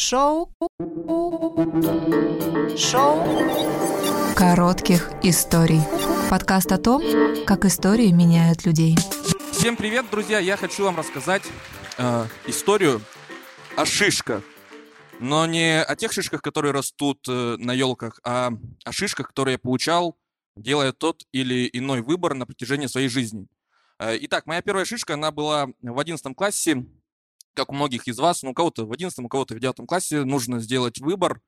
Шоу. Шоу. Коротких историй. Подкаст о том, как истории меняют людей. Всем привет, друзья! Я хочу вам рассказать э, историю о шишках. Но не о тех шишках, которые растут э, на елках, а о шишках, которые я получал, делая тот или иной выбор на протяжении своей жизни. Э, итак, моя первая шишка, она была в 11 классе как у многих из вас, ну, у кого-то в 11, у кого-то в 9 классе нужно сделать выбор,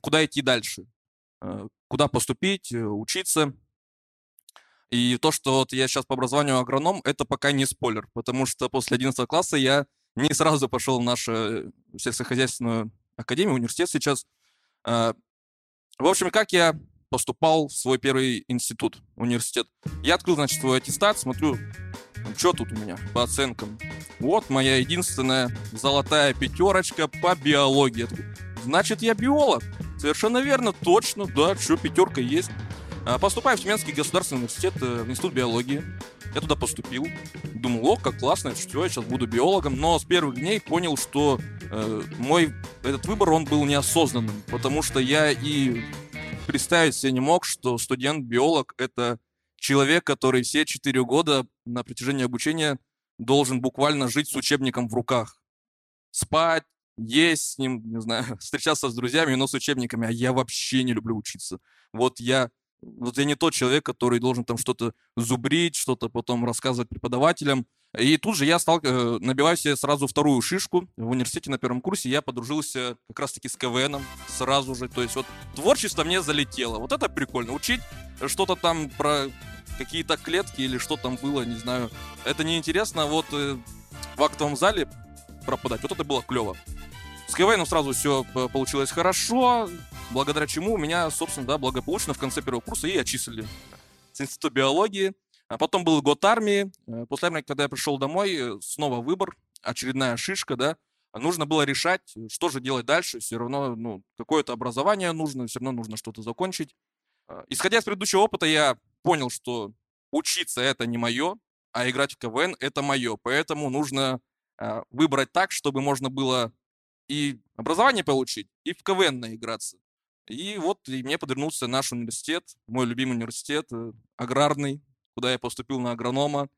куда идти дальше, э, куда поступить, э, учиться. И то, что вот я сейчас по образованию агроном, это пока не спойлер, потому что после 11 класса я не сразу пошел в нашу сельскохозяйственную академию, университет сейчас. Э, в общем, как я поступал в свой первый институт, университет. Я открыл, значит, свой аттестат, смотрю, что тут у меня по оценкам. Вот моя единственная золотая пятерочка по биологии. Значит, я биолог. Совершенно верно, точно, да, что пятерка есть. А, поступаю в Тюменский государственный университет, э, в институт биологии. Я туда поступил. Думал, о, как классно, что я сейчас буду биологом. Но с первых дней понял, что э, мой этот выбор, он был неосознанным. Потому что я и представить себе не мог, что студент-биолог — это человек, который все четыре года на протяжении обучения должен буквально жить с учебником в руках. Спать, есть с ним, не знаю, встречаться с друзьями, но с учебниками. А я вообще не люблю учиться. Вот я, вот я не тот человек, который должен там что-то зубрить, что-то потом рассказывать преподавателям. И тут же я стал, э, набиваю себе сразу вторую шишку. В университете на первом курсе я подружился как раз-таки с КВНом сразу же. То есть вот творчество мне залетело. Вот это прикольно. Учить что-то там про какие-то клетки или что там было, не знаю. Это неинтересно, вот э, в актовом зале пропадать, вот это было клево. С КВНом сразу все э, получилось хорошо, благодаря чему меня, собственно, да, благополучно в конце первого курса и отчислили с института биологии. А потом был год армии. Э, после армии, когда я пришел домой, э, снова выбор, очередная шишка, да, нужно было решать, что же делать дальше. Все равно, ну, какое-то образование нужно, все равно нужно что-то закончить. Исходя из предыдущего опыта, я понял, что учиться это не мое, а играть в КВН это мое. Поэтому нужно э, выбрать так, чтобы можно было и образование получить, и в КВН наиграться. И вот и мне подвернулся наш университет, мой любимый университет, э, аграрный, куда я поступил на агронома,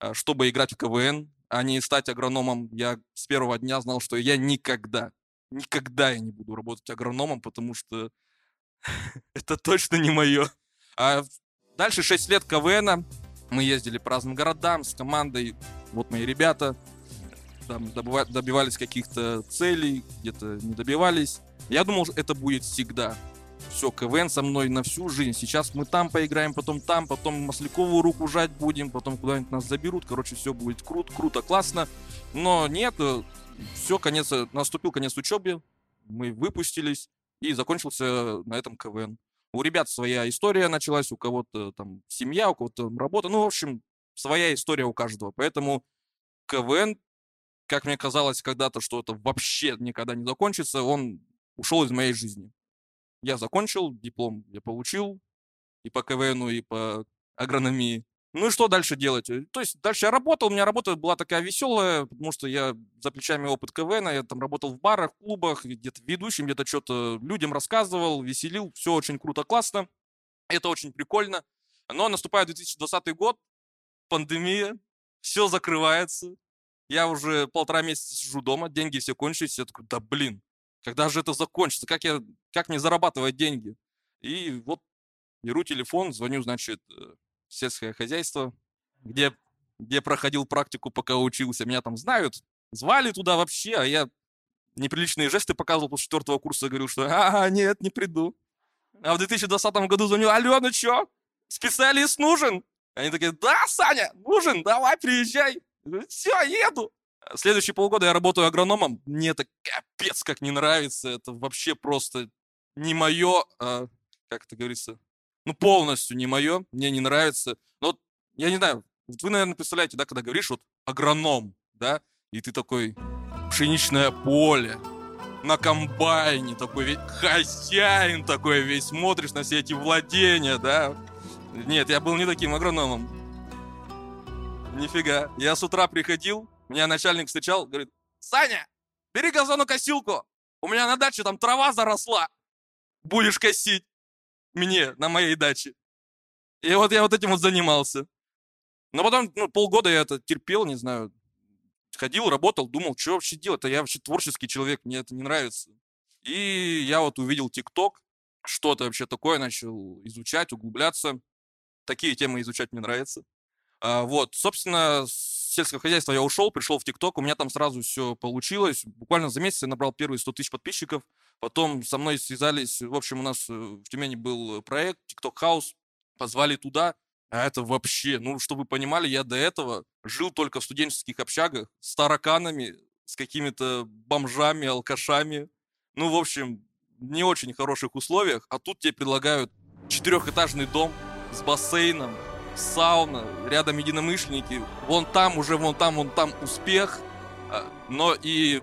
э, чтобы играть в КВН, а не стать агрономом. Я с первого дня знал, что я никогда, никогда я не буду работать агрономом, потому что это точно не мое. А Дальше 6 лет КВНа. Мы ездили по разным городам с командой. Вот мои ребята там добивались каких-то целей, где-то не добивались. Я думал, это будет всегда. Все, КВН со мной на всю жизнь. Сейчас мы там поиграем, потом там, потом Маслякову руку жать будем, потом куда-нибудь нас заберут. Короче, все будет круто, круто, классно. Но нет, все, конец, наступил конец учебы, мы выпустились, и закончился на этом КВН. У ребят своя история началась, у кого-то там семья, у кого-то работа. Ну, в общем, своя история у каждого. Поэтому КВН, как мне казалось когда-то, что это вообще никогда не закончится, он ушел из моей жизни. Я закончил, диплом я получил и по КВНу, и по агрономии. Ну и что дальше делать? Э, то есть дальше я работал, у меня работа была такая веселая, потому что я за плечами опыт КВН, я там работал в барах, клубах, где-то ведущим, где-то что-то людям рассказывал, веселил, все очень круто, классно. Это очень прикольно. Но наступает 2020 год, пандемия, все закрывается. Я уже полтора месяца сижу дома, деньги все кончились, я такой, да блин, когда же это закончится? Как, я, как мне зарабатывать деньги? И вот беру телефон, звоню, значит, э, сельское хозяйство, где, где проходил практику, пока учился. Меня там знают, звали туда вообще, а я неприличные жесты показывал после четвертого курса, говорил, что «А, нет, не приду». А в 2020 году звоню, алло, ну чё, специалист нужен? Они такие, да, Саня, нужен, давай, приезжай. Все, еду. Следующие полгода я работаю агрономом. Мне это капец как не нравится. Это вообще просто не мое, а, как это говорится, ну, полностью не мое, мне не нравится. Но вот, я не знаю, вот вы, наверное, представляете, да, когда говоришь вот агроном, да, и ты такой пшеничное поле, на комбайне такой весь хозяин такой весь, смотришь на все эти владения, да. Нет, я был не таким агрономом. Нифига. Я с утра приходил, меня начальник встречал, говорит, Саня, бери газонокосилку, У меня на даче там трава заросла. Будешь косить мне на моей даче. И вот я вот этим вот занимался. Но потом ну, полгода я это терпел, не знаю. Ходил, работал, думал, что вообще делать-то? Я вообще творческий человек, мне это не нравится. И я вот увидел ТикТок, что-то вообще такое, начал изучать, углубляться. Такие темы изучать мне нравится. А, вот, собственно, сельского хозяйства я ушел, пришел в ТикТок, у меня там сразу все получилось. Буквально за месяц я набрал первые 100 тысяч подписчиков. Потом со мной связались, в общем, у нас э, в Тюмени был проект TikTok House, позвали туда. А это вообще, ну, чтобы вы понимали, я до этого жил только в студенческих общагах с тараканами, с какими-то бомжами, алкашами. Ну, в общем, не очень хороших условиях. А тут тебе предлагают четырехэтажный дом с бассейном, сауна, рядом единомышленники. Вон там уже, вон там, вон там успех, а, но и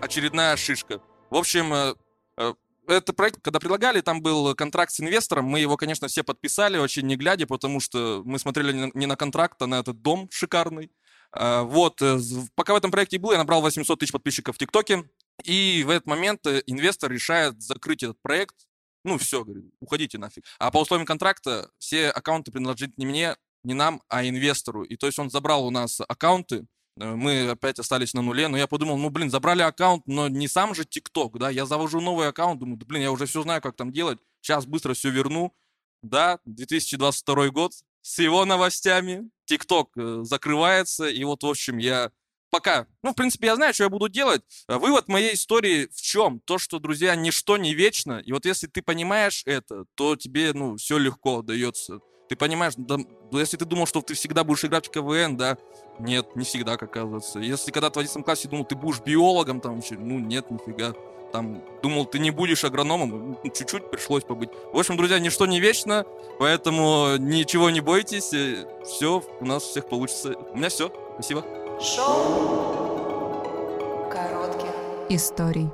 очередная шишка. В общем, э, э, это проект, когда предлагали, там был контракт с инвестором. Мы его, конечно, все подписали, очень не глядя, потому что мы смотрели не на контракт, а на этот дом шикарный. А, вот, э, пока в этом проекте был, я набрал 800 тысяч подписчиков в ТикТоке. И в этот момент инвестор решает закрыть этот проект, ну, все, говорит, уходите нафиг. А по условиям контракта все аккаунты принадлежат не мне, не нам, а инвестору. И то есть он забрал у нас аккаунты, э, мы опять остались на нуле, но я подумал, ну, блин, забрали аккаунт, но не сам же ТикТок, да, я завожу новый аккаунт, думаю, да, блин, я уже все знаю, как там делать, сейчас быстро все верну. Да, 2022 год, с его новостями, ТикТок э, закрывается, и вот, в общем, я пока. Ну, в принципе, я знаю, что я буду делать. А вывод моей истории в чем? То, что, друзья, ничто не вечно. И вот если ты понимаешь это, то тебе, ну, все легко дается. Ты понимаешь, да, если ты думал, что ты всегда будешь играть в КВН, да, нет, не всегда, как оказывается. Если когда ты в 11 классе думал, ты будешь биологом, там, ну, нет, нифига. Там, думал, ты не будешь агрономом, ну, чуть-чуть пришлось побыть. В общем, друзья, ничто не вечно, поэтому ничего не бойтесь, э, все у нас всех получится. У меня все, спасибо. Шоу коротких историй.